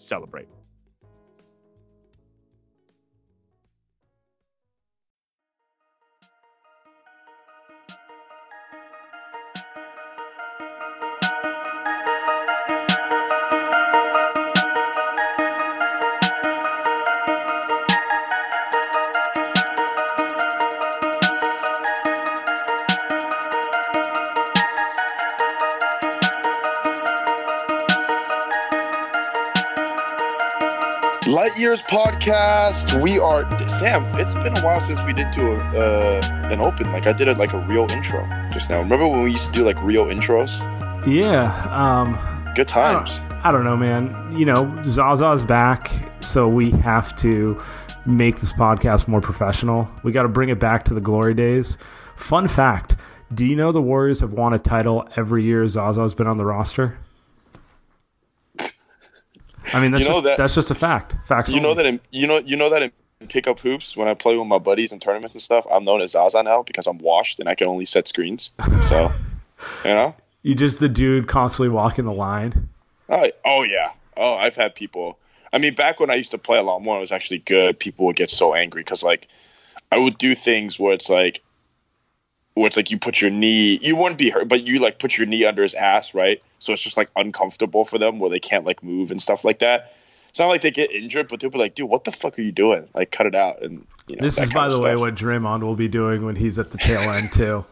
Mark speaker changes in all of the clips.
Speaker 1: celebrate.
Speaker 2: Years podcast. We are Sam. It's been a while since we did do a, uh, an open. Like I did it like a real intro just now. Remember when we used to do like real intros?
Speaker 3: Yeah. Um,
Speaker 2: Good times.
Speaker 3: I don't, I don't know, man. You know, Zaza's back, so we have to make this podcast more professional. We got to bring it back to the glory days. Fun fact: Do you know the Warriors have won a title every year Zaza's been on the roster? I mean, that's,
Speaker 2: You know
Speaker 3: just,
Speaker 2: that-
Speaker 3: that's just a fact. Facts.
Speaker 2: You know
Speaker 3: only.
Speaker 2: that in you know you know that in pickup hoops when I play with my buddies in tournaments and stuff, I'm known as Zaza now because I'm washed and I can only set screens. So, you know.
Speaker 3: you just the dude constantly walking the line.
Speaker 2: Oh, oh yeah. Oh, I've had people. I mean, back when I used to play a lot more, it was actually good. People would get so angry because, like, I would do things where it's like, where it's like you put your knee, you wouldn't be hurt, but you like put your knee under his ass, right? So it's just like uncomfortable for them where they can't like move and stuff like that. It's not like they get injured, but they'll be like, dude, what the fuck are you doing? Like, cut it out. And, you know,
Speaker 3: This is, by the way, what Draymond will be doing when he's at the tail end too,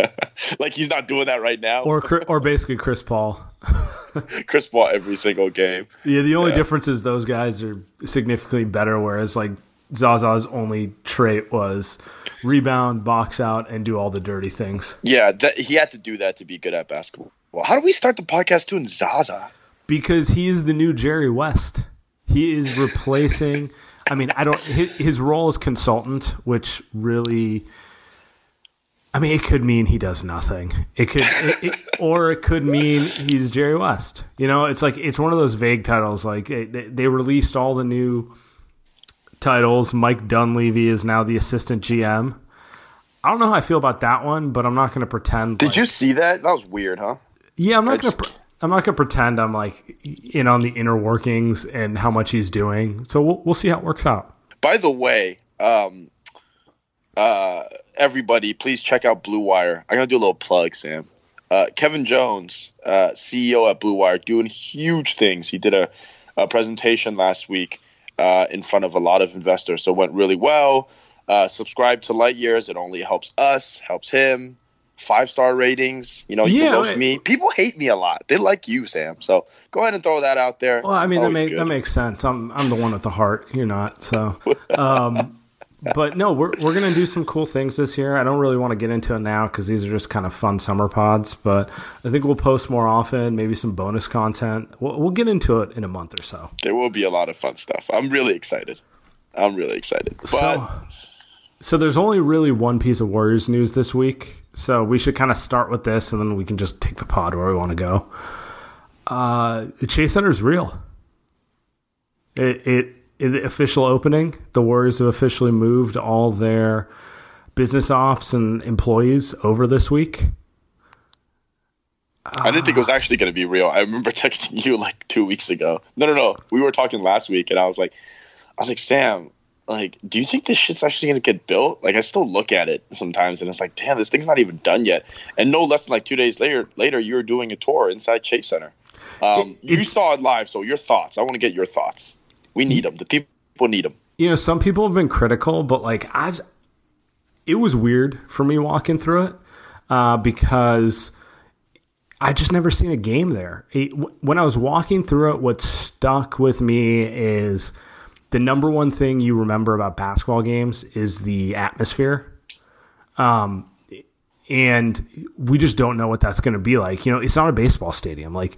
Speaker 2: like, he's not doing that right now.
Speaker 3: or or basically Chris Paul.
Speaker 2: Chris Paul every single game.
Speaker 3: Yeah, the only
Speaker 2: Yeah.
Speaker 3: difference is those guys are significantly better, whereas like Zaza's only trait was rebound, box out, and do all the dirty things.
Speaker 2: Yeah, that, he had to do that to be good at basketball. Well, how do we start the podcast doing Zaza?
Speaker 3: Because he is the new Jerry West. He is replacing. I mean, I don't. His, his role as consultant, which really. I mean, it could mean he does nothing. It could, it, it, or it could mean he's Jerry West. You know, it's like it's one of those vague titles. Like they, they released all the new titles. Mike Dunleavy is now the assistant GM. I don't know how I feel about that one, but I'm not going to pretend.
Speaker 2: Did
Speaker 3: like-
Speaker 2: you see that? That was weird, huh?
Speaker 3: Yeah, I'm not going to. I'm not going to pretend I'm like in on the inner workings and how much he's doing. So we'll, we'll see how it works out.
Speaker 2: By the way, um, uh, everybody, please check out Blue Wire. I'm gonna do a little plug, Sam. Uh, Kevin Jones, uh, CEO at Blue Wire, doing huge things. He did a, a presentation last week uh, in front of a lot of investors, so it went really well. Uh, subscribe to Light Years; it only helps us, helps him. Five star ratings. You know, you
Speaker 3: Yeah,
Speaker 2: can roast
Speaker 3: right.
Speaker 2: me. People hate me a lot. They like you, Sam. So go ahead and throw that out there.
Speaker 3: Well, I mean that, make, that makes sense. I'm I'm the one with the heart. You're not. So, um, but no, we're we're gonna do some cool things this year. I don't really want to get into it now because these are just kind of fun summer pods. But I think we'll post more often, maybe some bonus content. We'll, we'll get into it in a month or so.
Speaker 2: There will be a lot of fun stuff. I'm really excited. I'm really excited. But
Speaker 3: So, so there's only really one piece of Warriors news this week. So we should kind of start with this, and then we can just take the pod where we want to go. Uh, the Chase Center is real. It, it, it the official opening. The Warriors have officially moved all their business ops and employees over this week.
Speaker 2: I didn't think it was actually going to be real. I remember texting you like two weeks ago. No, no, no. We were talking last week, and I was like, I was like, Sam, like, do you think this shit's actually going to get built? Like, I still look at it sometimes, and it's like, damn, this thing's not even done yet. And no less than like two days later, later, you were doing a tour inside Chase Center. Um,
Speaker 3: It-
Speaker 2: you saw it live, so your thoughts. I want to get your thoughts. We need them. The people need them.
Speaker 3: you know, some people have been critical, but like I've, it was weird for me walking through it uh, because I just never seen a game there. It, when I was walking through it, what stuck with me is the number one thing you remember about basketball games is the atmosphere. Um, and we just don't know what that's going to be like. You know, it's not a baseball stadium. Like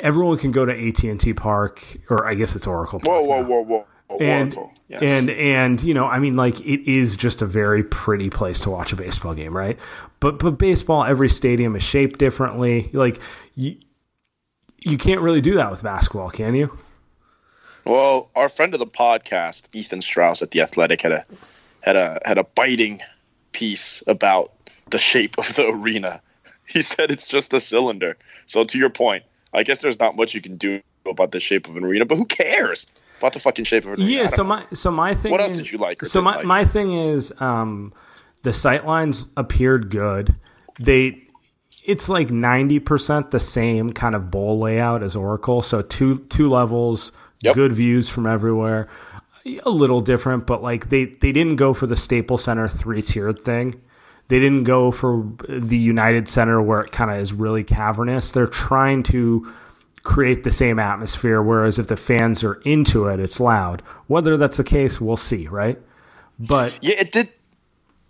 Speaker 3: everyone can go to AT and T Park, or I guess it's Oracle. Park
Speaker 2: Whoa, whoa, whoa, whoa. whoa
Speaker 3: and
Speaker 2: Oracle. Yes.
Speaker 3: and and you know i mean like it is just a very pretty place to watch a baseball game right but but baseball every stadium is shaped differently like you you can't really do that with basketball can you
Speaker 2: Well, our friend of the podcast, Ethan Strauss at the Athletic, had a had a had a biting piece about the shape of the arena. He said it's just a cylinder. So to your point, I guess there's not much you can do about the shape of an arena, but who cares about the fucking shape of an arena?
Speaker 3: Yeah so
Speaker 2: know.
Speaker 3: my so my thing
Speaker 2: What else
Speaker 3: is-
Speaker 2: did you like
Speaker 3: so my,
Speaker 2: like?
Speaker 3: my thing is um the sightlines appeared good they it's like 90% the same kind of bowl layout as oracle so two two levels
Speaker 2: Yep.
Speaker 3: good views from everywhere a little different but like they they didn't go for the staples center three tiered thing they didn't go for the united center where it kind of is really cavernous they're trying to create the same atmosphere whereas if the fans are into it it's loud whether that's the case we'll see right but
Speaker 2: Yeah, it did.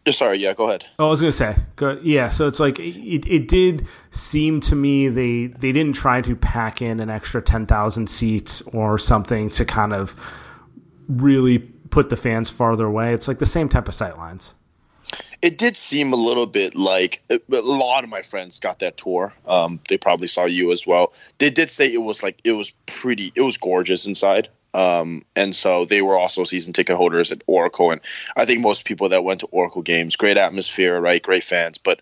Speaker 2: oh, Sorry, yeah, go ahead.
Speaker 3: Oh, I was gonna say, go, yeah. So it's like it, it did seem to me they they didn't try to pack in an extra ten thousand seats or something to kind of really put the fans farther away. It's like the same type of sight lines.
Speaker 2: It did seem a little bit like a lot of my friends got that tour. Um, they probably saw you as well. They did say it was like it was pretty, it was gorgeous inside. Um, and so they were also season ticket holders at Oracle, and I think most people that went to Oracle games, great atmosphere, right, great fans, but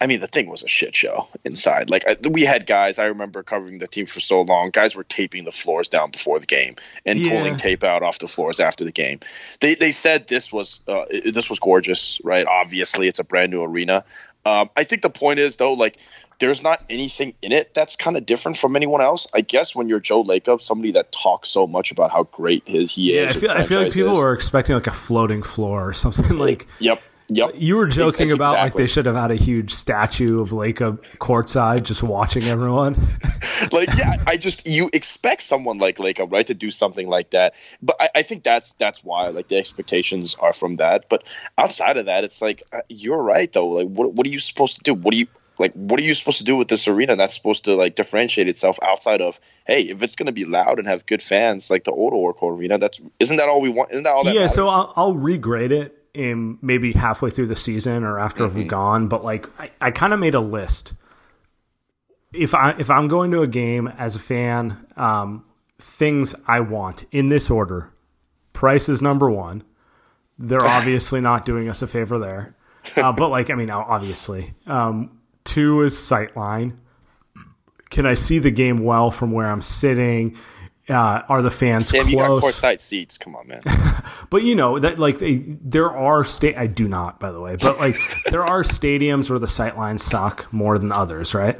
Speaker 2: I mean, the thing was a shit show inside. Like I, we had guys. I remember covering the team for so long. Guys were taping the floors down before the game and
Speaker 3: Yeah.
Speaker 2: pulling tape out off the floors after the game. They they said this was uh, this was gorgeous, right? Obviously, it's a brand new arena. Um, I think the point is though, like there's not anything in it that's kind of different from anyone else. I guess when you're Joe Lacob, somebody that talks so much about how great his he
Speaker 3: Yeah, I
Speaker 2: is.
Speaker 3: feel, I feel like people
Speaker 2: is.
Speaker 3: were expecting like a floating floor or something like.
Speaker 2: Yep. Yep.
Speaker 3: You were joking about like they should have had a huge statue of Lacob courtside just watching everyone.
Speaker 2: like yeah i just you expect someone like Lacob, right to do something like that. But I, I think that's that's why like the expectations are from that. But outside of that it's like uh, you're right though. Like what, what are you supposed to do? What do you like what are you supposed to do with this arena that's supposed to like differentiate itself outside of hey if it's going to be loud and have good fans like the old oracle arena that's isn't that all we want? Isn't that all that
Speaker 3: yeah, so? I'll, I'll regrade it in maybe halfway through the season or after we've gone. But like, I, I kind of made a list. If I if I'm going to a game as a fan, um, things I want in this order: price is number one. They're obviously not doing us a favor there, uh, but like, I mean, obviously. Um, two is sightline. Can I see the game well from where I'm sitting? Uh, are the fans
Speaker 2: Sam,
Speaker 3: close?
Speaker 2: you got courtside seats come on man
Speaker 3: But you know that like they, there are state I do not by the way, but like there are stadiums where the sightlines suck more than others, right?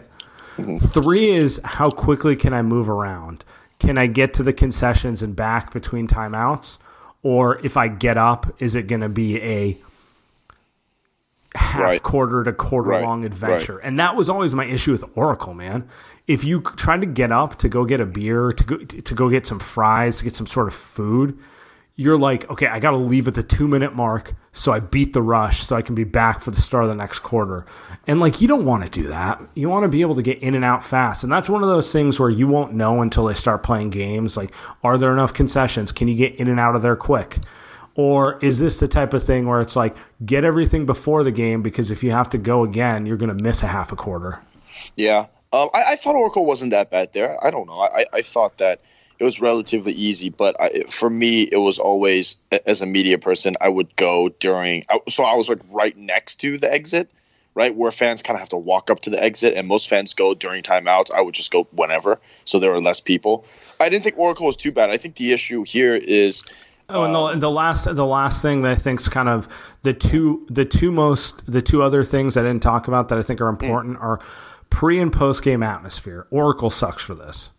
Speaker 3: Three is how quickly can I move around? Can I get to the concessions and back between timeouts? Or if I get up, is it going to be a half
Speaker 2: Right.
Speaker 3: quarter to quarter
Speaker 2: Right,
Speaker 3: long adventure? And that was always my issue with Oracle, man. If you tried to get up to go get a beer, to go to go get some fries, to get some sort of food, you're like, okay, I got to leave at the two minute mark so I beat the rush so I can be back for the start of the next quarter. And like, you don't want to do that. You want to be able to get in and out fast. And that's one of those things where you won't know until they start playing games. Like, are there enough concessions? Can you get in and out of there quick? Or is this the type of thing where it's like, get everything before the game because if you have to go again, you're going to miss a half a quarter?
Speaker 2: Yeah. Um, I, I, thought Oracle wasn't that bad there. I don't know. I, I thought that it was relatively easy. But I, for me, it was always as a media person, I would go during. So I was like right next to the exit, right where fans kind of have to walk up to the exit, and most fans go during timeouts. I would just go whenever, so there were less people. I didn't think Oracle was too bad. I think the issue here is.
Speaker 3: Oh, and the, um, the last the last thing that I think is kind of the two the two most the two other things I didn't talk about that I think are important mm. are pre and post game atmosphere. Oracle sucks for this.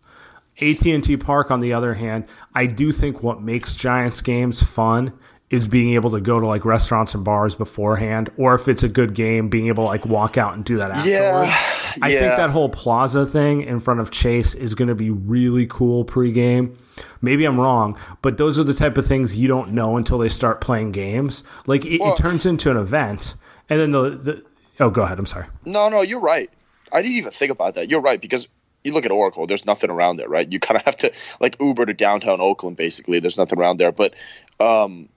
Speaker 3: AT&T Park on the other hand, I do think what makes Giants games fun is being able to go to like restaurants and bars beforehand or if it's a good game being able to like walk out and do that afterwards. Yeah, I think that whole plaza thing in front of Chase is going to be really cool pregame. Maybe I'm wrong, but those are the type of things you don't know until they start playing games. Like it, well, it turns into an event and then the, the Oh, go ahead. I'm sorry.
Speaker 2: No, no, you're right. I didn't even think about that. You're right because you look at Oracle, there's nothing around there, right? You kind of have to like Uber to downtown Oakland, basically. There's nothing around there. But um,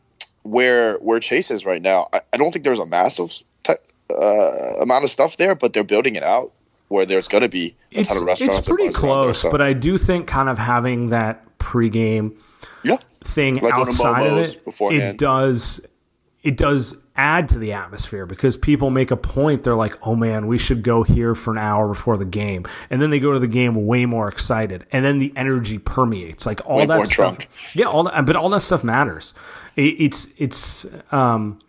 Speaker 2: where where Chase is right now, I, I don't think there's a massive t- uh, amount of stuff there, but they're building it out where there's going to be a
Speaker 3: it's,
Speaker 2: ton of restaurants.
Speaker 3: It's pretty close, there, so. but I do think kind of having that pregame
Speaker 2: yeah.
Speaker 3: thing like outside of it, beforehand. it does it does add to the atmosphere because people make a point. They're like, "Oh man, we should go here for an hour before the game," and then they go to the game way more excited, and then the energy permeates. Like all way that stuff, drunk. yeah, all that, but all that stuff matters. It, it's it's um,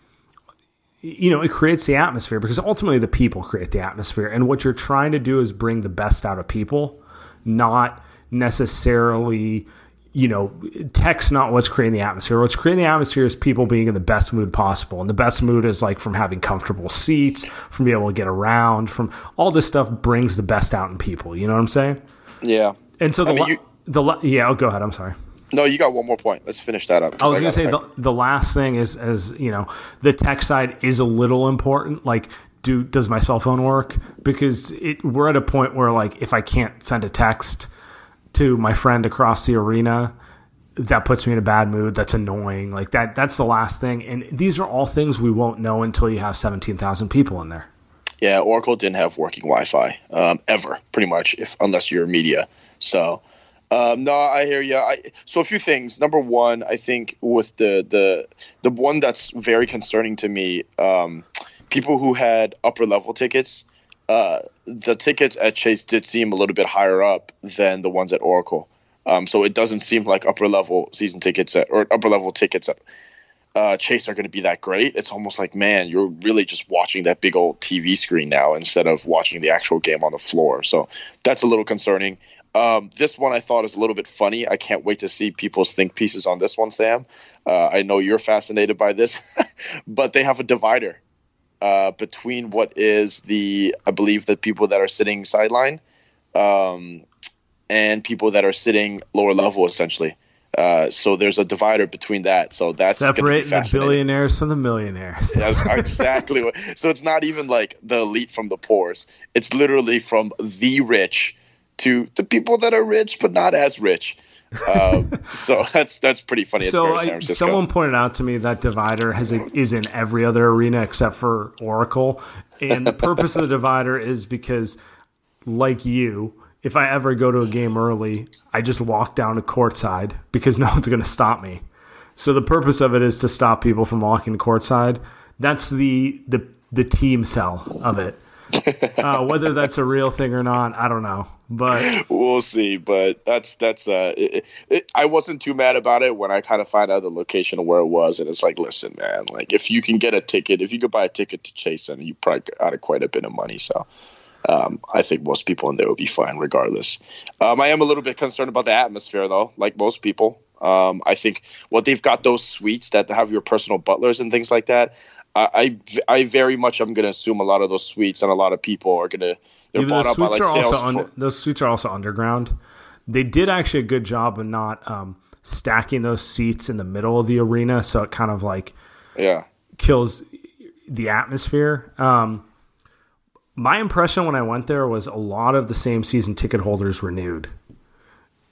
Speaker 3: you know, it creates the atmosphere because ultimately the people create the atmosphere, and what you're trying to do is bring the best out of people, not necessarily you know, tech's not what's creating the atmosphere. What's creating the atmosphere is people being in the best mood possible. And the best mood is like from having comfortable seats, from being able to get around, from all this stuff brings the best out in people. You know what I'm saying?
Speaker 2: Yeah.
Speaker 3: And so the, I mean, you, the yeah, oh, go ahead. I'm sorry.
Speaker 2: No, you got one more point. Let's finish that up.
Speaker 3: I was going to say the, the last thing is, as you know, the tech side is a little important. Like, do does my cell phone work? Because it, we're at a point where, like, if I can't send a text, to my friend across the arena that puts me in a bad mood. That's annoying. Like that that's the last thing. And these are all things we won't know until you have 17,000 people in there.
Speaker 2: Yeah oracle didn't have working wi-fi um, ever pretty much if unless you're media. So um, no i hear you I, so a few things. Number one i think with the the the one that's very concerning to me um, people who had upper level tickets uh, the tickets at Chase did seem a little bit higher up than the ones at Oracle. Um, so it doesn't seem like upper level season tickets at, or upper level tickets at uh, Chase are going to be that great. It's almost like, man, you're really just watching that big old TV screen now instead of watching the actual game on the floor. So that's a little concerning. Um, this one I thought is a little bit funny. I can't wait to see people's think pieces on this one, Sam. Uh, I know you're fascinated by this, but they have a divider uh, between what is the I believe the people that are sitting sideline um, and people that are sitting lower level essentially. Uh, so there's a divider between that. So that's
Speaker 3: separating the billionaires from the millionaires.
Speaker 2: that's exactly what. So it's not even like the elite from the poor's. It's literally from the rich to the people that are rich but not as rich. Um, so that's that's pretty funny.
Speaker 3: So I, someone pointed out to me that divider has a, is in every other arena except for Oracle, and the purpose of the divider is because, like you, if I ever go to a game early, I just walk down to courtside because no one's going to stop me. So the purpose of it is to stop people from walking to courtside. That's the the the team cell of it. Uh, whether that's a real thing or not, I don't know but
Speaker 2: we'll see. But that's that's uh, it, it, I wasn't too mad about it when I kind of find out the location of where it was, and it's like, listen, man, like if you can get a ticket, if you could buy a ticket to Chase Center, you probably got quite a bit of money. So. Um, I think most people in there will be fine regardless. Um, I am a little bit concerned about the atmosphere, though, like most people. Um, I think what well, they've got those suites that have your personal butlers and things like that. I, I, I very much I'm going to assume a lot of those suites and a lot of people are going to they're yeah, bought up by like sales.
Speaker 3: Under, those suites are also underground. They did actually a good job of not um, stacking those seats in the middle of the arena, so it kind of like
Speaker 2: Yeah.
Speaker 3: kills the atmosphere. Um, my impression when I went there was a lot of the same season ticket holders renewed.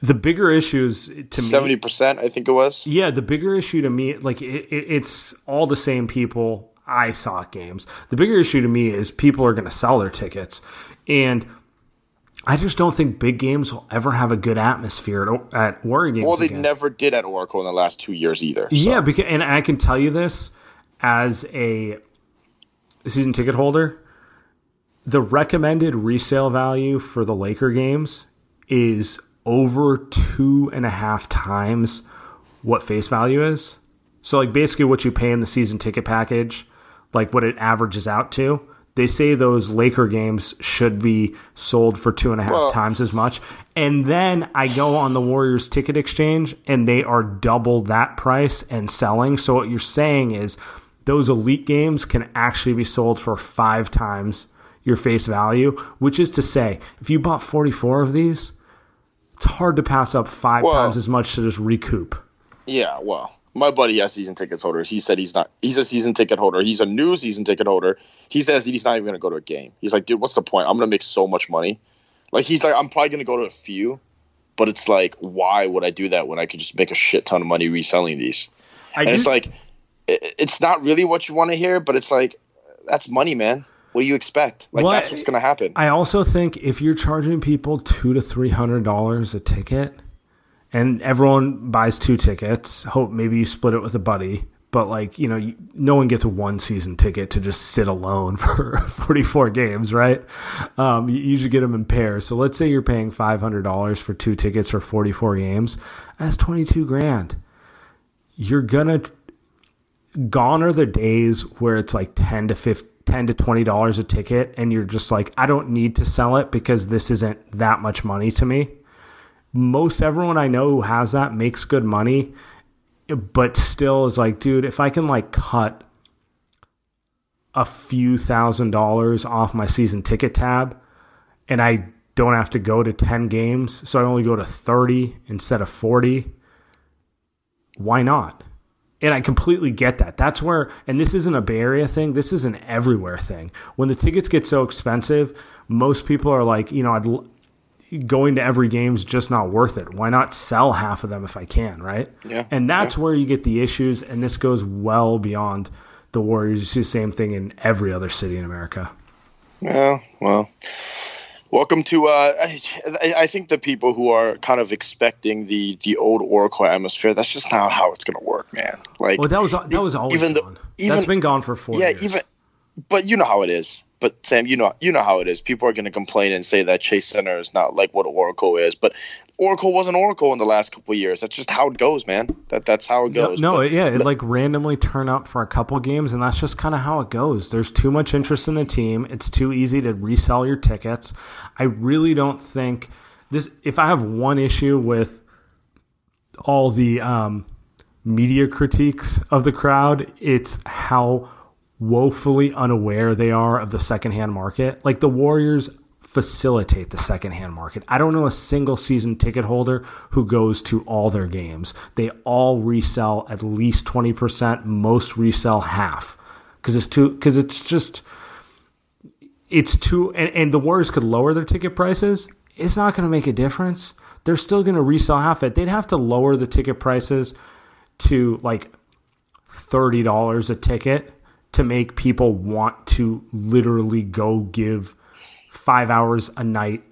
Speaker 3: The bigger issues to me,
Speaker 2: Seventy percent, I think it was.
Speaker 3: yeah, the bigger issue to me, like it, it, it's all the same people I saw games. The bigger issue to me is people are going to sell their tickets, and I just don't think big games will ever have a good atmosphere at, at Warrior games.
Speaker 2: Well, they
Speaker 3: again.
Speaker 2: never did at Oracle in the last two years either. so-
Speaker 3: Yeah, because and I can tell you this as a season ticket holder, the recommended resale value for the Laker games is over two and a half times what face value is. So like basically what you pay in the season ticket package, like what it averages out to. They say those Laker games should be sold for two and a half
Speaker 2: Well-
Speaker 3: times as much. And then I go on the Warriors ticket exchange and they are double that price and selling. So what you're saying is those elite games can actually be sold for five times your face value, which is to say, if you bought 44 of these, it's hard to pass up five
Speaker 2: Well-
Speaker 3: times as much to just recoup.
Speaker 2: Yeah, well, my buddy has season tickets holders. He said he's not. He's a season ticket holder. He's a new season ticket holder. He says he's not even going to go to a game. He's like, dude, what's the point? I'm going to make so much money. Like he's like, I'm probably going to go to a few, but it's like, why would I do that when I could just make a shit ton of money reselling these?
Speaker 3: I
Speaker 2: And
Speaker 3: do,
Speaker 2: it's like, it, it's not really what you want to hear, but it's like, that's money, man. What do you expect? Like
Speaker 3: Well,
Speaker 2: that's what's going to happen.
Speaker 3: I also think if you're charging people two to three hundred dollars a ticket, and everyone buys two tickets, hope maybe you split it with a buddy. But like you know, you, no one gets a one season ticket to just sit alone for 44 games, right? Um, you usually get them in pairs. So let's say you're paying $500 for two tickets for 44 games. That's 22 grand. You're gonna gone are the days where it's like 10 to 15 10 to 20 dollars a ticket and you're just like I don't need to sell it because this isn't that much money to me. Most everyone I know who has that makes good money but still is like dude if I can like cut a few thousand dollars off my season ticket tab and I don't have to go to 10 games so I only go to 30 instead of 40 why not? And I completely get that. That's where, and this isn't a Bay Area thing. This is an everywhere thing. When the tickets get so expensive, most people are like, you know, I'd going to every game is just not worth it. Why not sell half of them if I can, right?
Speaker 2: Yeah,
Speaker 3: And that's where you get the issues. And this goes well beyond the Warriors. You see the same thing in every other city in America.
Speaker 2: Yeah, well, welcome to. Uh, I, I think the people who are kind of expecting the the old Oracle atmosphere. That's just not how it's going to work, man. Like,
Speaker 3: Well, that was that was always
Speaker 2: even the- even-
Speaker 3: That's been gone for four
Speaker 2: yeah,
Speaker 3: years.
Speaker 2: even. But you know how it is. But Sam, you know you know how it is. People are going to complain and say that Chase Center is not like what Oracle is. But Oracle wasn't Oracle in the last couple of years. That's just how it goes, man. That that's how it goes.
Speaker 3: no
Speaker 2: But-
Speaker 3: yeah, it like randomly turn up for a couple games, and that's just kind of how it goes. There's too much interest in the team. It's too easy to resell your tickets. I really don't think this. If I have one issue with all the um, media critiques of the crowd, it's how woefully unaware they are of the secondhand market. Like the Warriors facilitate the secondhand market. I don't know a single season ticket holder who goes to all their games. They all resell at least 20%, most resell half. Cuz it's too cuz it's just it's too and, and the Warriors could lower their ticket prices. It's not going to make a difference. They're still going to resell half it. They'd have to lower the ticket prices to like thirty dollars a ticket to make people want to literally go give five hours a night,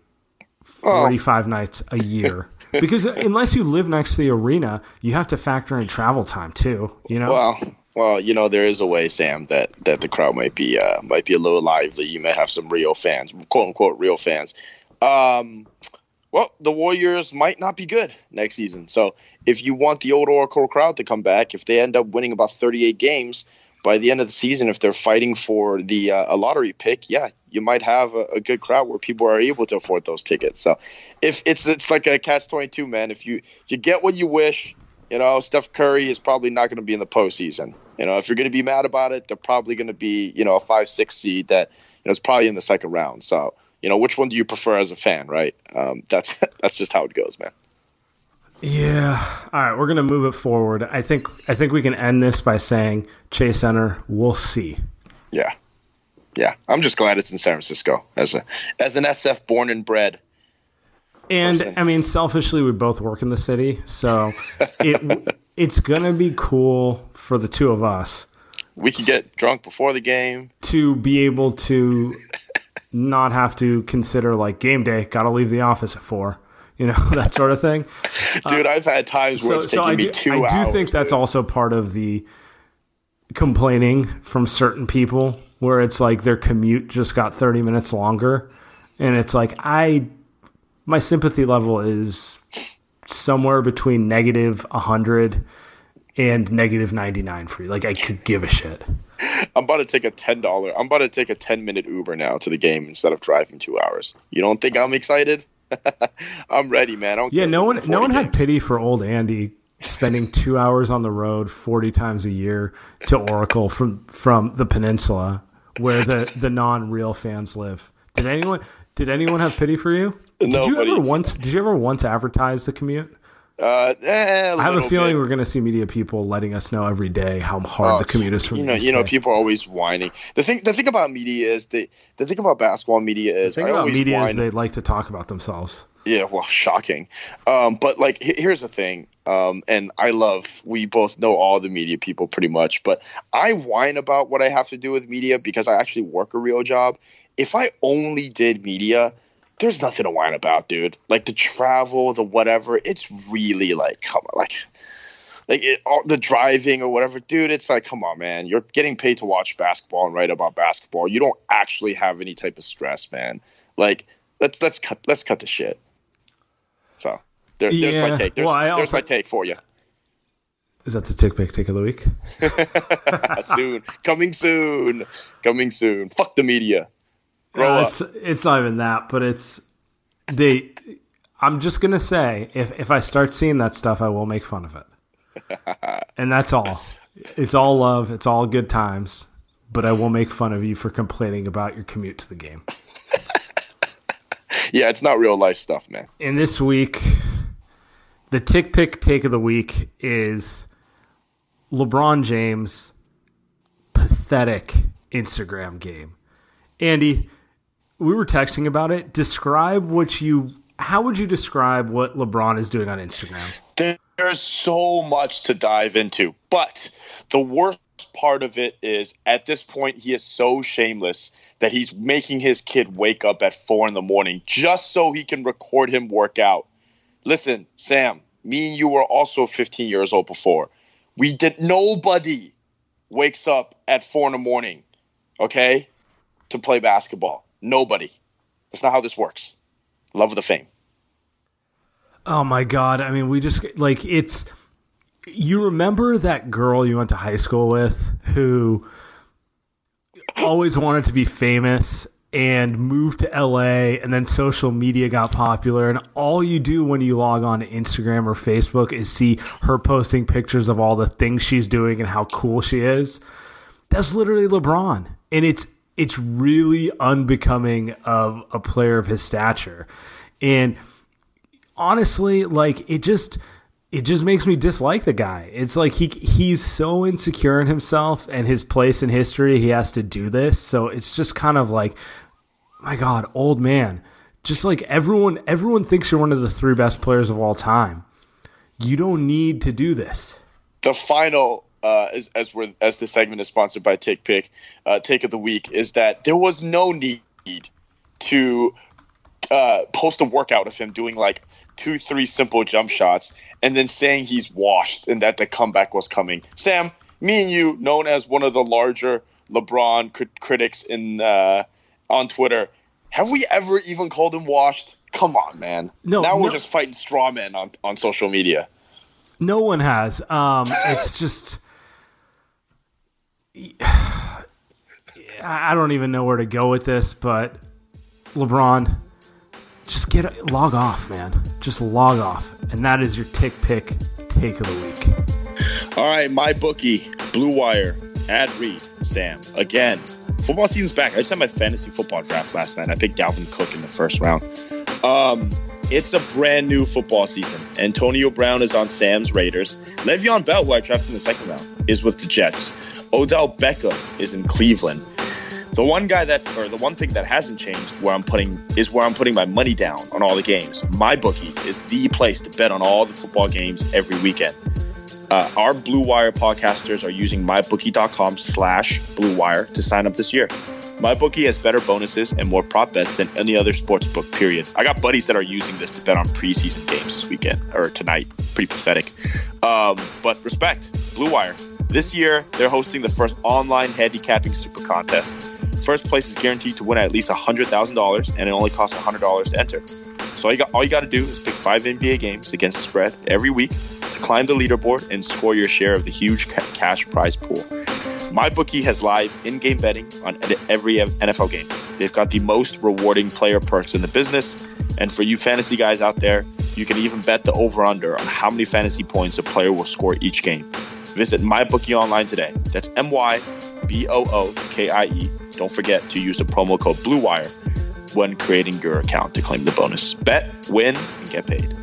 Speaker 3: forty five nights a year. because unless you live next to the arena, you have to factor in travel time too. You know,
Speaker 2: Well, well, you know there is a way, Sam, that that the crowd might be uh, might be a little lively. You may have some real fans, quote unquote, real fans. Um, well, the Warriors might not be good next season. So if you want the old Oracle crowd to come back, if they end up winning about 38 games by the end of the season, if they're fighting for the uh, a lottery pick, yeah, you might have a, a good crowd where people are able to afford those tickets. So if it's it's like a catch 22, man. If you you get what you wish, you know, Steph Curry is probably not going to be in the postseason. You know, if you're going to be mad about it, they're probably going to be, you know, a five, six seed that, you know, is probably in the second round. So, you know, which one do you prefer as a fan, right? Um, that's that's just how it goes, man.
Speaker 3: Yeah. All right, we're gonna move it forward. I think I think we can end this by saying Chase Center. We'll see.
Speaker 2: Yeah, yeah. I'm just glad it's in San Francisco as a as an SF born and bred.
Speaker 3: And
Speaker 2: person.
Speaker 3: I mean, selfishly, we both work in the city, so it it's gonna be cool for the two of us
Speaker 2: We could get drunk before the game.
Speaker 3: to be able to not have to consider like game day. Got to leave the office at four. You know that sort of thing.
Speaker 2: Dude, I've had times where
Speaker 3: Uh, So,
Speaker 2: it's
Speaker 3: so
Speaker 2: taking
Speaker 3: I
Speaker 2: me
Speaker 3: do,
Speaker 2: two
Speaker 3: I do
Speaker 2: hours.
Speaker 3: think that's also part of the complaining from certain people, where it's like their commute just got thirty minutes longer, and it's like I, my sympathy level is somewhere between negative hundred and negative ninety nine for you. Like I could give a shit.
Speaker 2: I'm about to take a ten dollar. I'm about to take a ten minute Uber now to the game instead of driving two hours. You don't think I'm excited? I'm ready, man. I don't
Speaker 3: Yeah, no one, no
Speaker 2: 40
Speaker 3: one had pity for old Andy spending two hours on the road forty times a year to Oracle from from the peninsula where the the non real fans live. Did anyone did anyone have pity for you? Did you ever once did you ever once advertise the commute?
Speaker 2: Uh, eh,
Speaker 3: I have a feeling
Speaker 2: bit.
Speaker 3: we're going to see media people letting us know every day how hard the commute is from
Speaker 2: you know, you know, people are always whining. The thing, the thing about media is the the thing about basketball media is
Speaker 3: The thing
Speaker 2: I
Speaker 3: about media
Speaker 2: whine.
Speaker 3: is they like to talk about themselves.
Speaker 2: Yeah, well, shocking. Um, but like, he- here's the thing. Um, and I love. We both know all the media people pretty much, but I whine about what I have to do with media because I actually work a real job. If I only did media, there's nothing to whine about, dude. Like the travel, the whatever. It's really like, come on, like. Like it, all, the driving or whatever, dude. It's like, come on, man. You're getting paid to watch basketball and write about basketball. You don't actually have any type of stress, man. Like, let's let's cut let's cut the shit. So there, there's my take. There's,
Speaker 3: well, I
Speaker 2: there's my take for you.
Speaker 3: Is that the TickPick take of the week?
Speaker 2: soon, coming soon, coming soon. Fuck the media. Grow
Speaker 3: Uh,
Speaker 2: up.
Speaker 3: It's it's not even that, but it's they. I'm just gonna say if if I start seeing that stuff, I will make fun of it, and that's all. It's all love. It's all good times, but I will make fun of you for complaining about your commute to the game.
Speaker 2: Yeah, it's not real life stuff, man.
Speaker 3: And this week, the TickPick take of the week is LeBron James' pathetic Instagram game. Andy, we were texting about it. Describe what you. How would you describe what LeBron is doing on Instagram?
Speaker 2: There's so much to dive into, but the worst part of it is at this point he is so shameless that he's making his kid wake up at four in the morning just so he can record him work out. Listen, Sam, me and you were also 15 years old before. We did nobody wakes up at four in the morning, okay, to play basketball. Nobody. That's not how this works. Love of the fame.
Speaker 3: Oh my god! I mean, we just like it's. You remember that girl you went to high school with who always wanted to be famous and moved to LA, and then social media got popular, and all you do when you log on to Instagram or Facebook is see her posting pictures of all the things she's doing and how cool she is. That's literally LeBron, and it's it's really unbecoming of a player of his stature, and honestly, like it just it just makes me dislike the guy. It's like he he's so insecure in himself and his place in history. He has to do this, so it's just kind of like, my God, old man. Just like everyone, everyone thinks you're one of the three best players of all time. You don't need to do this.
Speaker 2: the final uh, as as we're as the segment is sponsored by TickPick, uh, Take of the Week is that there was no need to uh, post a workout of him doing like two, three simple jump shots, and then saying he's washed and that the comeback was coming. Sam, me and you, known as one of the larger LeBron crit- critics in uh, on Twitter, have we ever even called him washed? Come on, man.
Speaker 3: No,
Speaker 2: now we're
Speaker 3: no.
Speaker 2: just fighting straw men on, on social media.
Speaker 3: No one has. Um, it's just. I don't even know where to go with this, but LeBron, just get log off, man. Just log off, and that is your tick pick take of the week.
Speaker 2: All right, my bookie, Blue Wire, ad read, Sam. Again, football season's back. I just had my fantasy football draft last night. I picked Dalvin Cook in the first round. Um, it's a brand new football season. Antonio Brown is on Sam's Raiders. Le'Veon Bell, who I drafted in the second round, is with the Jets. Odell Beckham is in Cleveland. The one guy that, or the one thing that hasn't changed, where I'm putting is where I'm putting my money down on all the games. My bookie is the place to bet on all the football games every weekend. Uh, our Blue Wire podcasters are using mybookie.com slash Blue Wire to sign up this year. MyBookie has better bonuses and more prop bets than any other sports book, period. I got buddies that are using this to bet on preseason games this weekend or tonight. Pretty pathetic. Um, but respect, Blue Wire. This year, they're hosting the first online handicapping super contest. First place is guaranteed to win at least $100,000, and it only costs $100 to enter. So all you got, all you got to do is pick five NBA games against the spread every week to climb the leaderboard and score your share of the huge ca- cash prize pool. MyBookie has live in-game betting on every NFL game. They've got the most rewarding player perks in the business, and for you fantasy guys out there, you can even bet the over/under on how many fantasy points a player will score each game. Visit MyBookie online today. That's M Y B O O K I E. Don't forget to use the promo code BlueWire when creating your account to claim the bonus. Bet, win, and get paid.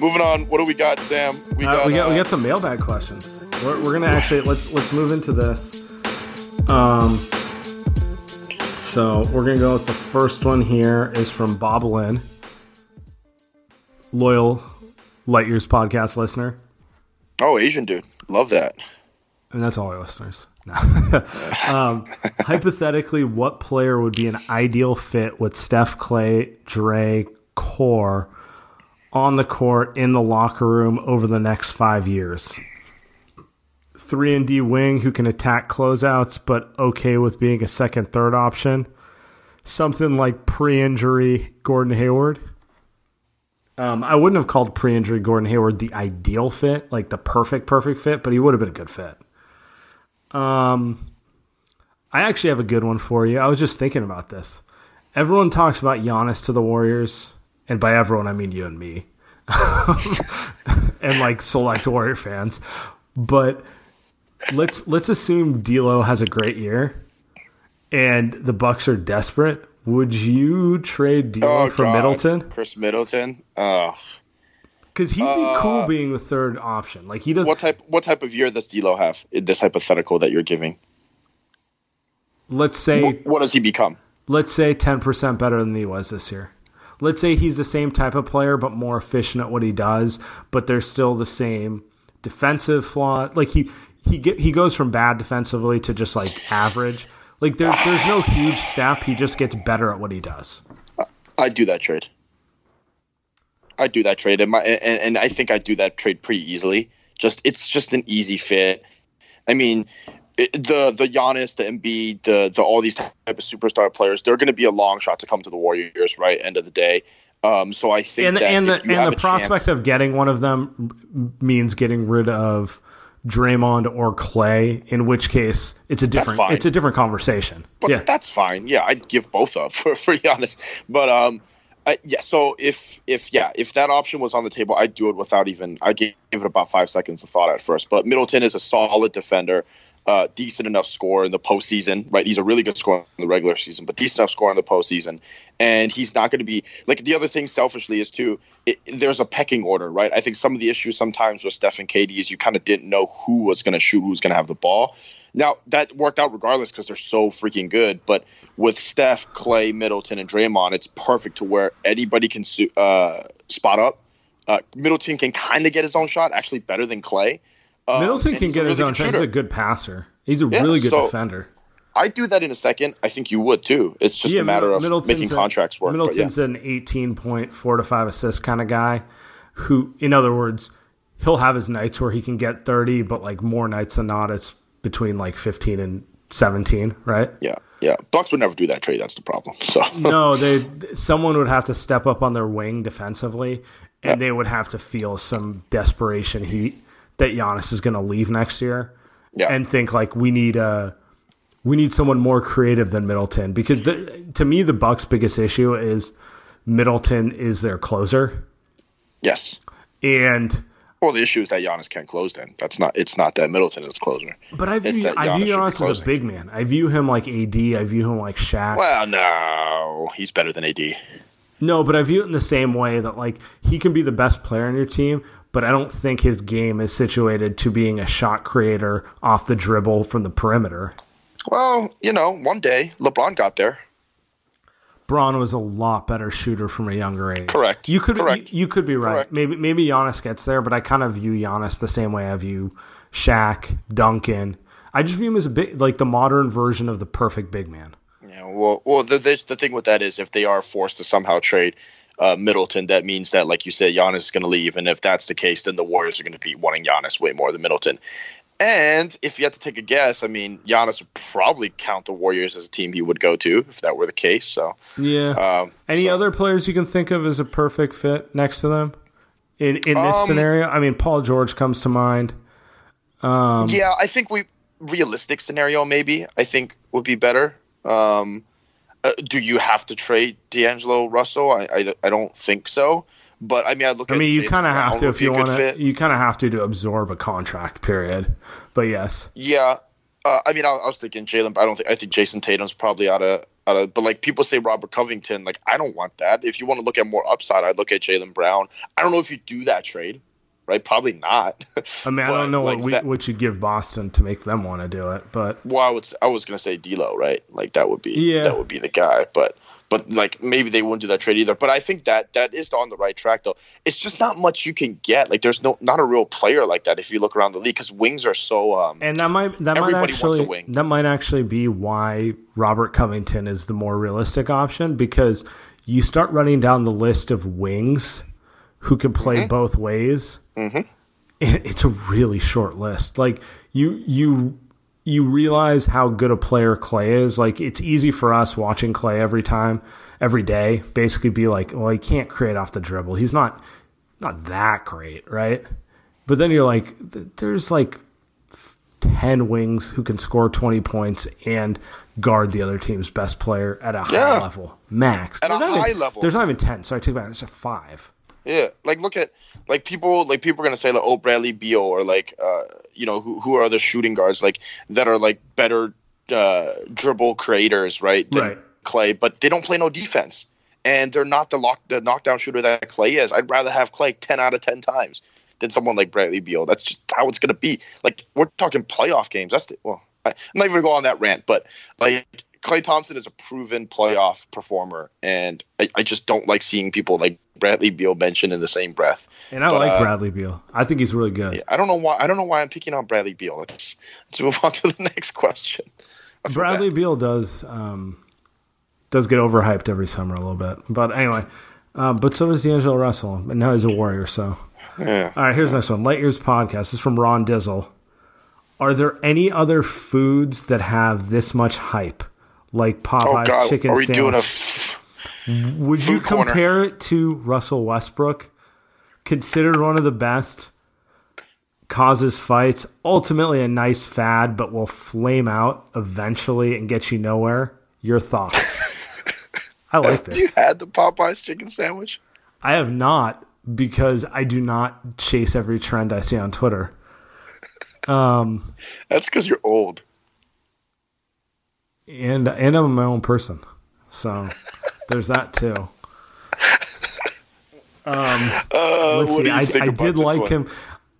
Speaker 2: Moving on, what do we got, Sam?
Speaker 3: We got, uh, we, got uh, we got some mailbag questions. We're, we're gonna actually let's let's move into this. Um, so we're gonna go with the first one here is from Bob Lynn, loyal Light Years podcast listener.
Speaker 2: Oh, Asian dude, love that.
Speaker 3: And that's all our listeners. No. um, hypothetically, what player would be an ideal fit with Steph, Clay, Dre, Core on the court in the locker room over the next five years. Three and D wing who can attack closeouts, but okay with being a second, third option. Something like pre-injury Gordon Hayward. Um, I wouldn't have called pre-injury Gordon Hayward the ideal fit, like the perfect, perfect fit, but he would have been a good fit. Um, I actually have a good one for you. I was just thinking about this. Everyone talks about Giannis to the Warriors and by everyone I mean you and me, and like select Warrior fans. But let's let's assume D'Lo has a great year, and the Bucks are desperate. Would you trade D'Lo oh, for God. Middleton?
Speaker 2: Khris Middleton? Ugh.
Speaker 3: Because he'd be uh, cool being the third option. Like he does.
Speaker 2: What type? What type of year does D'Lo have? In this hypothetical that you're giving.
Speaker 3: Let's say.
Speaker 2: What, what does he become?
Speaker 3: Let's say ten percent better than he was this year let's say he's the same type of player but more efficient at what he does, but there's still the same defensive flaw. Like he he get he goes from bad defensively to just like average. Like there, there's no huge step. He just gets better at what he does.
Speaker 2: I do that trade. I do that trade, and my and, and I think I'd do that trade pretty easily. Just it's just an easy fit. I mean, the the Giannis, the Embiid, the the all these type of superstar players, they're going to be a long shot to come to the Warriors. Right, end of the day. Um, so I think
Speaker 3: and,
Speaker 2: that
Speaker 3: and the and the prospect
Speaker 2: chance,
Speaker 3: of getting one of them means getting rid of Draymond or Clay, in which case it's a different it's a different conversation.
Speaker 2: But
Speaker 3: yeah,
Speaker 2: that's fine. Yeah, I'd give both up for for Giannis. But um, I, yeah. So if if yeah, if that option was on the table, I'd do it without even. I gave it about five seconds of thought at first. But Middleton is a solid defender uh, decent enough score in the postseason, right? He's a really good scorer in the regular season, but decent enough score in the postseason. And he's not going to be like the other thing. Selfishly, is too. It, there's a pecking order, right? I think some of the issues sometimes with Steph and KD is you kind of didn't know who was going to shoot, who was going to have the ball. Now that worked out regardless because they're so freaking good. But with Steph, Clay, Middleton, and Draymond, it's perfect to where anybody can uh, spot up. Uh, Middleton can kind of get his own shot, actually better than Clay.
Speaker 3: Um, Middleton can get his really own shot. He's a good passer. He's a yeah, really good so defender.
Speaker 2: I do that in a second. I think you would too. It's just yeah, a matter of Middleton's making contracts work.
Speaker 3: Middleton's yeah. an 18 point, four to five assist kind of guy who, in other words, he'll have his nights where he can get 30, but like more nights than not, it's between like 15 and 17, right?
Speaker 2: Yeah. Yeah. Bucks would never do that trade. That's the problem. So
Speaker 3: no, they someone would have to step up on their wing defensively and yeah. they would have to feel some desperation heat that Giannis is going to leave next year, yeah. and think like we need a we need someone more creative than Middleton because the, to me the Bucks' biggest issue is Middleton is their closer.
Speaker 2: Yes,
Speaker 3: and
Speaker 2: Well, the issue is that Giannis can't close. Then that's not. It's not that Middleton is closer.
Speaker 3: But I view I view
Speaker 2: Giannis should be
Speaker 3: Giannis as a big man. I view him like AD. I view him like Shaq.
Speaker 2: Well, no, he's better than AD.
Speaker 3: No, but I view it in the same way that like he can be the best player on your team, but I don't think his game is situated to being a shot creator off the dribble from the perimeter.
Speaker 2: Well, you know, one day LeBron got there.
Speaker 3: Bron was a lot better shooter from a younger age.
Speaker 2: Correct.
Speaker 3: You could
Speaker 2: Correct.
Speaker 3: You, you could be right.
Speaker 2: Correct.
Speaker 3: Maybe maybe Giannis gets there, but I kind of view Giannis the same way I view Shaq, Duncan. I just view him as a bit like the modern version of the perfect big man.
Speaker 2: Yeah. Well, well, the, the the thing with that is if they are forced to somehow trade uh, Middleton, that means that, like you said, Giannis is going to leave, and if that's the case, then the Warriors are going to be wanting Giannis way more than Middleton. And if you had to take a guess, I mean, Giannis would probably count the Warriors as a team he would go to if that were the case. So,
Speaker 3: Yeah.
Speaker 2: um,
Speaker 3: Any
Speaker 2: so-
Speaker 3: other players you can think of as a perfect fit next to them in in this
Speaker 2: Um,
Speaker 3: scenario? I mean, Paul George comes to mind. Um,
Speaker 2: yeah, I think we realistic scenario maybe I think would be better. Um, uh, do you have to trade D'Angelo Russell? I, I, I don't think so. But I mean, I look.
Speaker 3: I mean, you kind of have to if you want to. You kind of have to to absorb a contract period. But yes,
Speaker 2: Yeah, uh, I mean, I, I was thinking Jaylen, I don't think I think Jayson Tatum's probably out of out of. But like people say Robert Covington, like I don't want that. If you want to look at more upside, I'd look at Jaylen Brown. I don't know if you do that trade, right? Probably not.
Speaker 3: I mean, I
Speaker 2: But,
Speaker 3: don't know
Speaker 2: like,
Speaker 3: what we,
Speaker 2: that-
Speaker 3: what you'd give Boston to make them want to do it, but
Speaker 2: well, I would s- I was gonna say D'Lo, right? Like that would be
Speaker 3: Yeah.
Speaker 2: that would be the guy, but. But like maybe they wouldn't do that trade either. But I think that that is on the right track though. It's just not much you can get. Like there's no not a real player like that if you look around the league because wings are so um
Speaker 3: and that might that might
Speaker 2: Everybody wants a
Speaker 3: actually
Speaker 2: wing.
Speaker 3: that might actually be why Robert Covington is the more realistic option because you start running down the list of wings who can play
Speaker 2: Mm-hmm.
Speaker 3: both ways. Mm-hmm. It's a really short list. Like you you you realize how good a player Klay is. Like it's easy for us watching Klay every time, every day, basically be like, well, he can't create off the dribble. He's not not that great, right? But then you're like, there's like 10 wings who can score 20 points and guard the other team's best player at a high
Speaker 2: Yeah.
Speaker 3: level. Max.
Speaker 2: At a
Speaker 3: There's
Speaker 2: high
Speaker 3: even-
Speaker 2: level.
Speaker 3: There's not even 10. So I take back. There's a five.
Speaker 2: Yeah, like look at like people like people are gonna say like oh Bradley Beal or like uh you know who who are the shooting guards like that are like better uh dribble creators right than
Speaker 3: Right.
Speaker 2: Klay, but they don't play no defense and they're not the lock the knockdown shooter that Klay is. I'd rather have Klay ten out of ten times than someone like Bradley Beal. That's just how it's gonna be. Like we're talking playoff games. That's the, well, I, I'm not even gonna go on that rant, but like. Klay Thompson is a proven playoff performer, and I, I just don't like seeing people like Bradley Beal mentioned in the same breath.
Speaker 3: And I
Speaker 2: But,
Speaker 3: like
Speaker 2: uh,
Speaker 3: Bradley Beal. I think he's really good.
Speaker 2: I don't know why. I don't know why I'm picking on Bradley Beal. Let's, let's move on to the next question.
Speaker 3: Bradley
Speaker 2: bad.
Speaker 3: Beal does um, does get overhyped every summer a little bit. But anyway, um, but so does D'Angelo Russell. And now he's a Warrior, so.
Speaker 2: Yeah.
Speaker 3: All right, here's the next one. Light Years Podcast. This is from Ron Dizzle. Are there any other foods that have this much hype? Like
Speaker 2: Oh
Speaker 3: Popeye's
Speaker 2: God,
Speaker 3: chicken
Speaker 2: are we
Speaker 3: sandwich?
Speaker 2: doing a? F-
Speaker 3: Would you
Speaker 2: food corner?
Speaker 3: compare it to Russell Westbrook? Considered one of the best, causes fights, ultimately a nice fad, but will flame out eventually and get you nowhere. Your thoughts? I like this.
Speaker 2: you had the Popeyes chicken sandwich.
Speaker 3: I have not because I do not chase every trend I see on Twitter.
Speaker 2: Um, That's because you're old.
Speaker 3: And and I'm my own person, so there's that too.
Speaker 2: Uh,
Speaker 3: Let's
Speaker 2: what
Speaker 3: see.
Speaker 2: do you
Speaker 3: I, I did like
Speaker 2: one?
Speaker 3: him.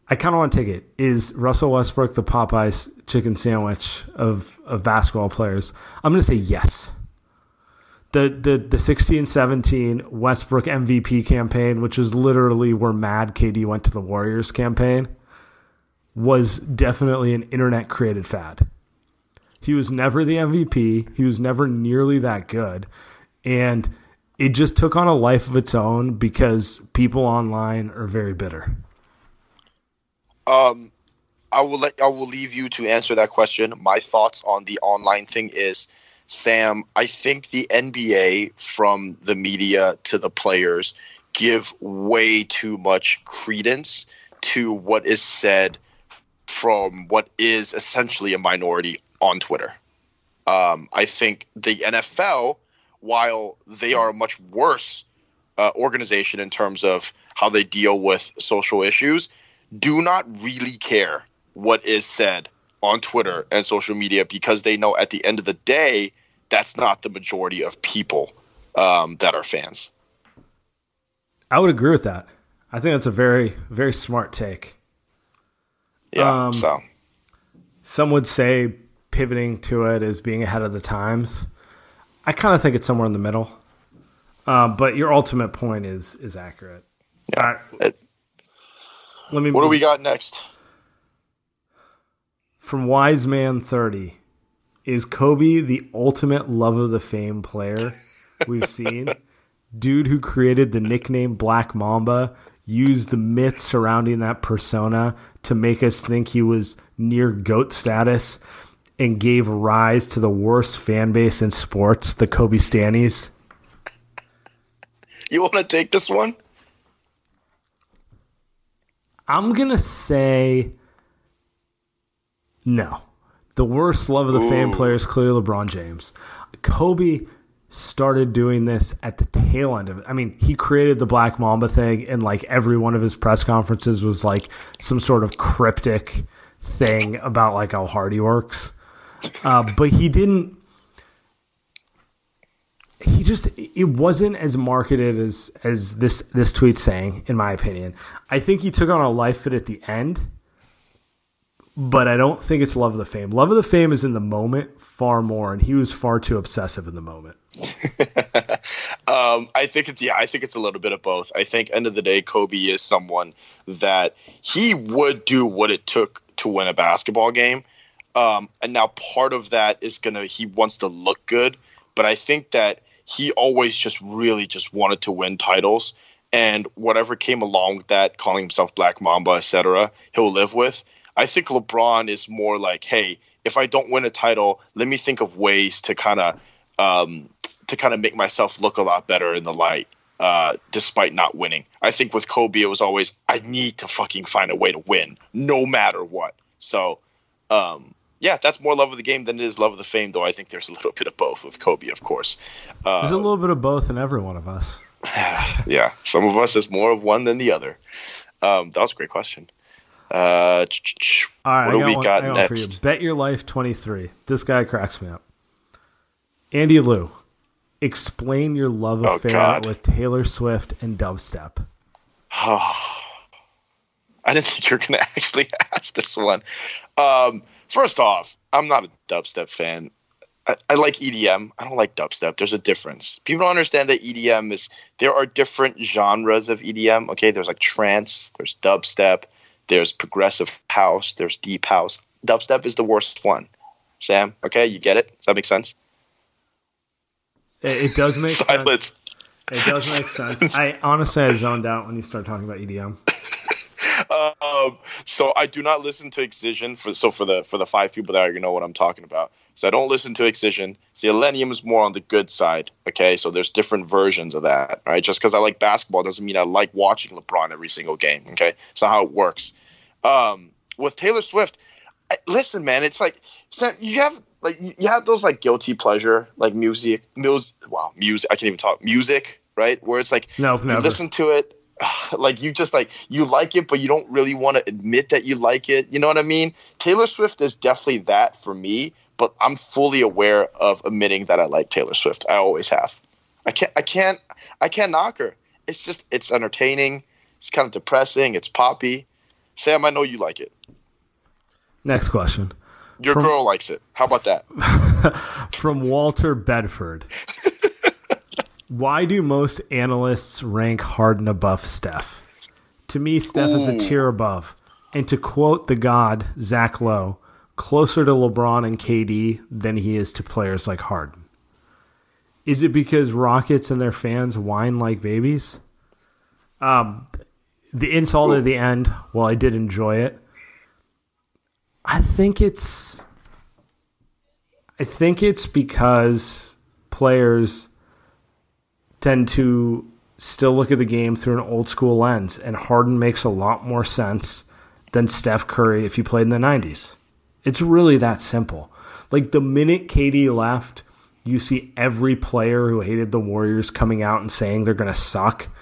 Speaker 3: I kind of want to take it. Is Russell Westbrook the Popeyes chicken sandwich of of basketball players? I'm going to say yes. The the the 16 17 Westbrook MVP campaign, which is literally where Mad KD went to the Warriors campaign, was definitely an internet created fad. He was never the MVP. He was never nearly that good. And it just took on a life of its own because people online are very bitter.
Speaker 2: Um, I will let I will leave you to answer that question. My thoughts on the online thing is, Sam. I think the NBA, from the media to the players, give way too much credence to what is said from what is essentially a minority on Twitter. Um, I think the NFL, while they are a much worse uh, organization in terms of how they deal with social issues, do not really care what is said on Twitter and social media because they know at the end of the day, that's not the majority of people um, that are fans.
Speaker 3: I would agree with that. I think that's a very, very smart take.
Speaker 2: Yeah.
Speaker 3: Um,
Speaker 2: so
Speaker 3: Some would say pivoting to it as being ahead of the times. I kind of think it's somewhere in the middle. Uh, but your ultimate point is is accurate.
Speaker 2: yeah.
Speaker 3: All right,
Speaker 2: It-
Speaker 3: let me.
Speaker 2: what do we got next?
Speaker 3: from Wise Man Thirty? Is Kobe the ultimate love of the fame player we've seen? Dude who created the nickname Black Mamba used the myth surrounding that persona to make us think he was near goat status and gave rise to the worst fan base in sports, the Kobe Stannies.
Speaker 2: You want to take this one?
Speaker 3: I'm gonna say no. The worst love of the fan
Speaker 2: Ooh.
Speaker 3: player is clearly LeBron James. Kobe started doing this at the tail end of it. I mean, he created the Black Mamba thing, and like every one of his press conferences was like some sort of cryptic thing about like how hard he works. Uh, but he didn't. He just it wasn't as marketed as as this this tweet saying, in my opinion. I think he took on a life fit at the end, but I don't think it's love of the fame. Love of the fame is in the moment far more, and he was far too obsessive in the moment.
Speaker 2: Um, I think it's yeah. I think it's a little bit of both. I think end of the day, Kobe is someone that he would do what it took to win a basketball game. Um, and now part of that is gonna he wants to look good, but I think that he always just really just wanted to win titles, and whatever came along with that, calling himself Black Mamba, etc., he'll live with. I think LeBron is more like, hey, if I don't win a title, let me think of ways to kind of um, to kind of make myself look a lot better in the light, uh, despite not winning. I think with Kobe, it was always I need to fucking find a way to win, no matter what. So, um, yeah, that's more love of the game than it is love of the fame. Though I think there's a little bit of both with Kobe, of course.
Speaker 3: There's a
Speaker 2: Uh,
Speaker 3: little bit of both in every one of us.
Speaker 2: yeah, some of us is more of one than the other. Um, that was a great question. Uh, ch- ch- ch-
Speaker 3: All right,
Speaker 2: what
Speaker 3: I
Speaker 2: do we
Speaker 3: one,
Speaker 2: got next?
Speaker 3: you. Bet your life twenty three. This guy cracks me up. Andy Liu, explain your love
Speaker 2: Oh,
Speaker 3: affair
Speaker 2: God.
Speaker 3: with Taylor Swift and dubstep.
Speaker 2: I didn't think you were going to actually ask this one. Um, first off, I'm not a dubstep fan. I, I like EDM. I don't like dubstep. There's a difference. People don't understand that EDM is. There are different genres of EDM. Okay, there's like trance. There's dubstep. There's progressive house. There's deep house. Dubstep is the worst one. Sam, okay, you get it? Does that make sense?
Speaker 3: It, it does make sense. It does make sense. I honestly I zoned out when you start talking about EDM.
Speaker 2: Um, so I do not listen to Excision for so for the for the five people that are you know what I'm talking about. So I don't listen to Excision. See, is more on the good side. Okay, so there's different versions of that. Right, just because I like basketball doesn't mean I like watching LeBron every single game. Okay, it's not how it works. Um, with Taylor Swift, I, listen, man, it's like you have like you have those like guilty pleasure like music, music. Wow, music. I can't even talk music. Right, where it's like
Speaker 3: No,
Speaker 2: you
Speaker 3: never.
Speaker 2: listen to it like you just like you like it but you don't really want to admit that you like it. You know what i mean? Taylor swift is definitely that for me but i'm fully aware of admitting that i like taylor swift. I always have. I can't i can't i can't knock her. It's just it's entertaining. It's kind of depressing. It's poppy. Sam i know you like it.
Speaker 3: Next question.
Speaker 2: Your
Speaker 3: From-
Speaker 2: girl likes it. How about that?
Speaker 3: From Walter Bedford. Why do most analysts rank Harden above Steph? To me, Steph is a tier above. And to quote the god, Zach Lowe, closer to LeBron and KD than he is to players like Harden. Is it because Rockets and their fans whine like babies? Um, the insult at the end, while I did enjoy it, I think it's I think it's because players tend to still look at the game through an old school lens, and Harden makes a lot more sense than Steph Curry if you played in the 90s. It's really that simple. Like the minute KD left, you see every player who hated the Warriors coming out and saying they're going to suck.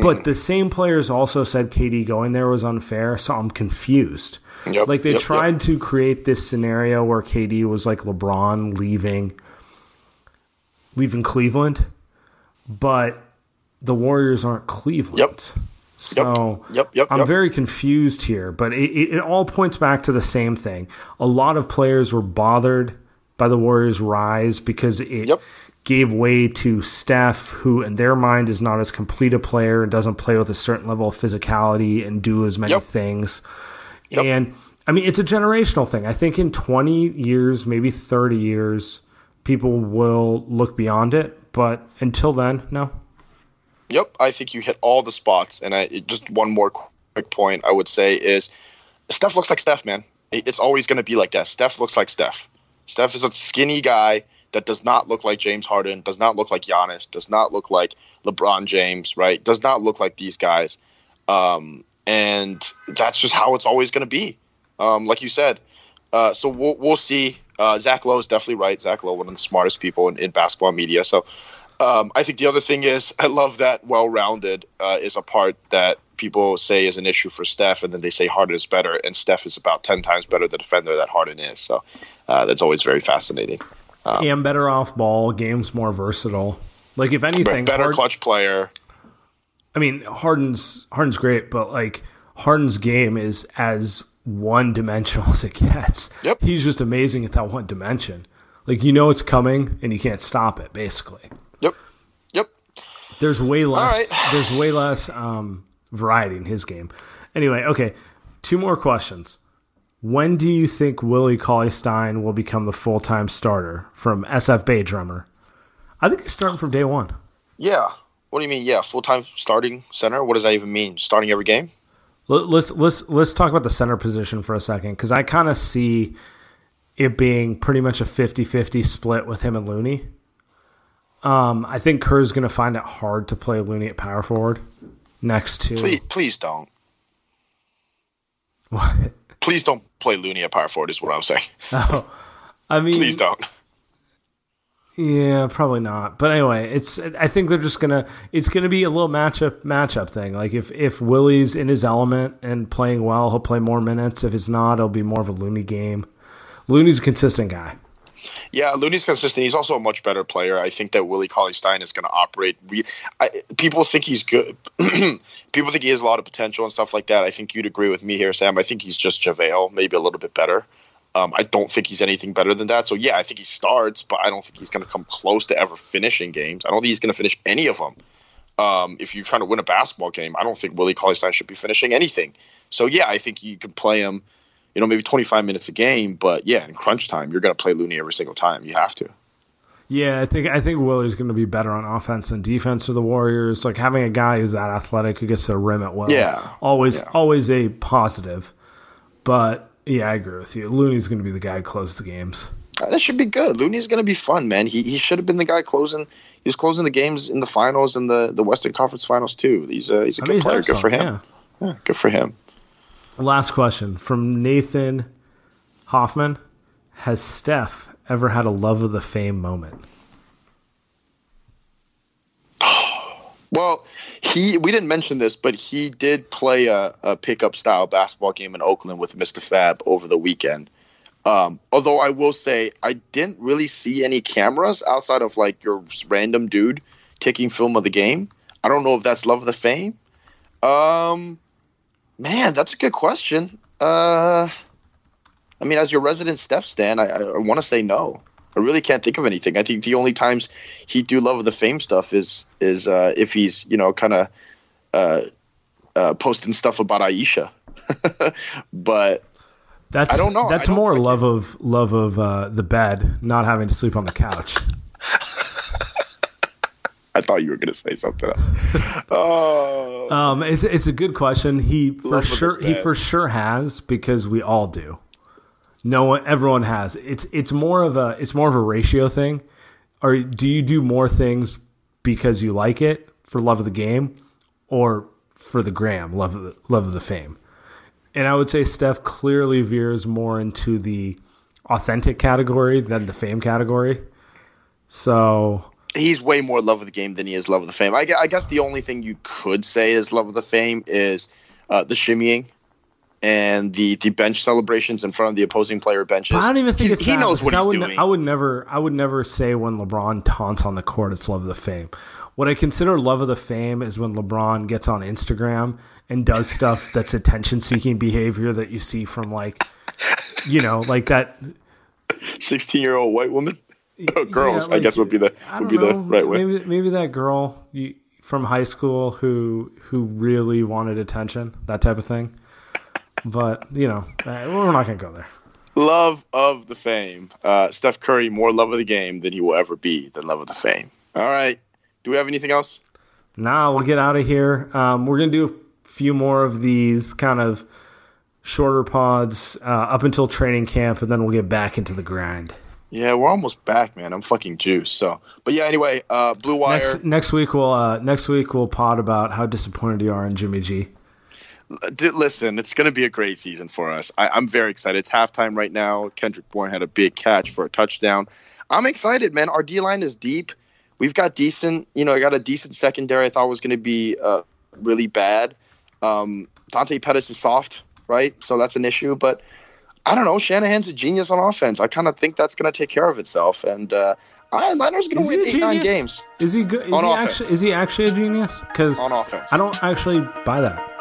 Speaker 3: But the same players also said KD going there was unfair, so I'm confused.
Speaker 2: Yep,
Speaker 3: like they
Speaker 2: yep,
Speaker 3: tried
Speaker 2: yep.
Speaker 3: to create this scenario where KD was like LeBron leaving leaving Cleveland, but the Warriors aren't Cleveland.
Speaker 2: Yep.
Speaker 3: So
Speaker 2: Yep, yep,
Speaker 3: I'm
Speaker 2: yep.
Speaker 3: very confused here, but it, it, it all points back to the same thing. A lot of players were bothered by the Warriors' rise because it gave way to Steph, who in their mind is not as complete a player and doesn't play with a certain level of physicality and do as many things. And I mean, it's a generational thing. I think in 20 years, maybe 30 years, people will look beyond it. But until then, no.
Speaker 2: Yep, I think you hit all the spots. And I just one more quick point I would say is Steph looks like Steph, man. It's always going to be like that. Steph looks like Steph. Steph is a skinny guy that does not look like James Harden, does not look like Giannis, does not look like LeBron James, right? Does not look like these guys. Um, and that's just how it's always going to be. Um, like you said. Uh, so we'll, we'll see. Uh, Zach Lowe is definitely right. Zach Lowe, one of the smartest people in, in basketball media. So um, I think the other thing is I love that well-rounded uh, is a part that people say is an issue for Steph, and then they say Harden is better, and Steph is about ten times better the defender that Harden is. So uh, that's always very fascinating.
Speaker 3: and better off ball. Game's more versatile. Like if anything,
Speaker 2: better
Speaker 3: Hard-
Speaker 2: clutch player.
Speaker 3: I mean, Harden's Harden's great, but like Harden's game is as one dimensional as it gets.
Speaker 2: Yep.
Speaker 3: He's just amazing at that one dimension. Like you know it's coming and you can't stop it. Basically,
Speaker 2: Yep. Yep.
Speaker 3: there's way less.
Speaker 2: right.
Speaker 3: There's way less um, variety in his game. Anyway, okay. Two more questions. When do you think Willie Cauley Stein will become the full time starter from SF Bay drummer? I think he's starting from day one.
Speaker 2: Yeah. What do you mean? Yeah, full time starting center. What does that even mean? Starting every game?
Speaker 3: Let- Let's let's let's talk about the center position for a second because I kind of see it being pretty much a 50-50 split with him and Looney. Um, I think Kerr's going to find it hard to play Looney at power forward next to
Speaker 2: Please, please don't.
Speaker 3: what?
Speaker 2: Please don't play Looney at power forward. Is what I'm saying.
Speaker 3: Oh, I mean,
Speaker 2: Please don't.
Speaker 3: Yeah, probably not. But anyway, it's I think they're just gonna it's gonna be a little matchup matchup thing. Like if if Willie's in his element and playing well, he'll play more minutes. If it's not, it'll be more of a Looney game. Looney's a consistent guy.
Speaker 2: Yeah, Looney's consistent. He's also a much better player. I think that Willie Cauley Stein is going to operate. Re- I, people think he's good. people think he has a lot of potential and stuff like that. I think you'd agree with me here, Sam. I think he's just JaVale, maybe a little bit better. Um, I don't think he's anything better than that. So yeah, I think he starts, but I don't think he's going to come close to ever finishing games. I don't think he's going to finish any of them. Um, if you're trying to win a basketball game, I don't think Willie Cauley Stein should be finishing anything. So yeah, I think you could play him you know, maybe 25 minutes a game. But yeah, in crunch time, you're going to play Looney every single time. You have to.
Speaker 3: Yeah, I think I think Willie's going to be better on offense and defense for the Warriors. Like having a guy who's that athletic who gets to the rim at will.
Speaker 2: Yeah.
Speaker 3: always
Speaker 2: Yeah.
Speaker 3: always a positive. But yeah, I agree with you. Looney's going to be the guy who closes the games.
Speaker 2: Uh, That should be good. Looney's going to be fun, man. He he should have been the guy closing. He was closing the games in the finals and the, the Western Conference Finals too. He's a he's a
Speaker 3: I
Speaker 2: good
Speaker 3: mean,
Speaker 2: player. Good for him. Yeah, good for him.
Speaker 3: Last question from Nathan Hoffman: Has Steph ever had a love of the fame moment?
Speaker 2: Well, he we didn't mention this, but he did play a, a pickup style basketball game in Oakland with Mistah F.A.B. over the weekend. Um, although I will say I didn't really see any cameras outside of like your random dude taking film of the game. I don't know if that's love of the fame. Um, man, that's a good question. Uh, I mean, as your resident Steph stan, I, I, I want to say no. I really can't think of anything. I think the only times he do love of the fame stuff is is uh, if he's you know kind of uh, uh, posting stuff about Ayesha. but
Speaker 3: That's
Speaker 2: I don't know.
Speaker 3: That's
Speaker 2: don't
Speaker 3: more love of love of uh, the bed, not having to sleep on the couch.
Speaker 2: I thought you were going to say something else. oh,
Speaker 3: Um, it's it's a good question. He for
Speaker 2: Love
Speaker 3: sure he for sure has because we all do. No one, everyone has. It's it's more of a it's more of a ratio thing. Or do you do more things because you like it for love of the game, or for the gram love of the love of the fame? And I would say Steph clearly veers more into the authentic category than the fame category. So
Speaker 2: he's way more love of the game than he is love of the fame. I, I guess the only thing you could say is love of the fame is uh, the shimmying and the the bench celebrations in front of the opposing player benches.
Speaker 3: I don't even think
Speaker 2: he,
Speaker 3: it's
Speaker 2: he
Speaker 3: that,
Speaker 2: knows what he's
Speaker 3: I would,
Speaker 2: doing.
Speaker 3: I would never, I would never say when LeBron taunts on the court, it's love of the fame. What I consider love of the fame is when LeBron gets on Instagram and does stuff that's attention-seeking behavior that you see from like, you know, like that.
Speaker 2: Sixteen year old white woman, oh, girls,
Speaker 3: yeah,
Speaker 2: I guess would be the would be the right way.
Speaker 3: Maybe, maybe that girl you, from high school who who really wanted attention, that type of thing. But you know, uh, we're not gonna go there.
Speaker 2: Love of the fame. Uh, Steph Curry more love of the game than he will ever be than love of the fame. All right. Do we have anything else?
Speaker 3: Nah, we'll get out of here. Um, we're gonna do a few more of these kind of shorter pods uh, up until training camp, and then we'll get back into the grind.
Speaker 2: Yeah, we're almost back, man. I'm fucking juiced. So, but yeah. Anyway, uh, Blue Wire.
Speaker 3: Next next week we'll uh, next week we'll pod about how disappointed you are in Jimmy G.
Speaker 2: Listen, it's going to be a great season for us. I, I'm very excited. It's halftime right now. Kendrick Bourne had a big catch for a touchdown. I'm excited, man. Our D line is deep. We've got decent, you know, I got a decent secondary. I thought was going to be uh, really bad. Um, Dante Pettis is soft, right? So that's an issue. But I don't know. Shanahan's a genius on offense. I kind of think that's going to take care of itself. And uh, I, Niners going to win eight, nine games
Speaker 3: Is he good? Is
Speaker 2: On
Speaker 3: he
Speaker 2: offense.
Speaker 3: actually is he actually a genius? Because
Speaker 2: on offense.
Speaker 3: I don't actually buy that.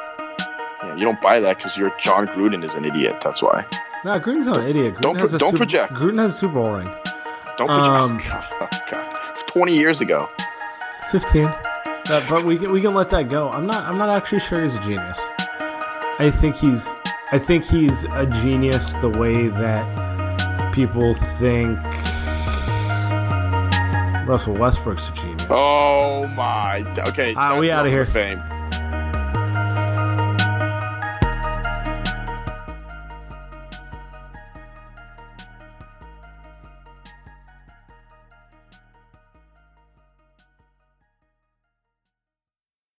Speaker 2: Yeah, you don't buy that because you're Jon Gruden is an idiot. That's why.
Speaker 3: No, Gruden's not an idiot. Gruden
Speaker 2: Don't pro- don't
Speaker 3: Super-
Speaker 2: project.
Speaker 3: Gruden has a Super Bowl ring.
Speaker 2: Don't project.
Speaker 3: Um,
Speaker 2: God, oh, God. 20 years ago.
Speaker 3: Fifteen. Uh, but we can we can let that go. I'm not I'm not actually sure he's a genius. I think he's I think he's a genius the way that people think Russell Westbrook's a genius.
Speaker 2: Oh my. Okay.
Speaker 3: Ah, we
Speaker 2: out of
Speaker 3: here.
Speaker 2: Fame.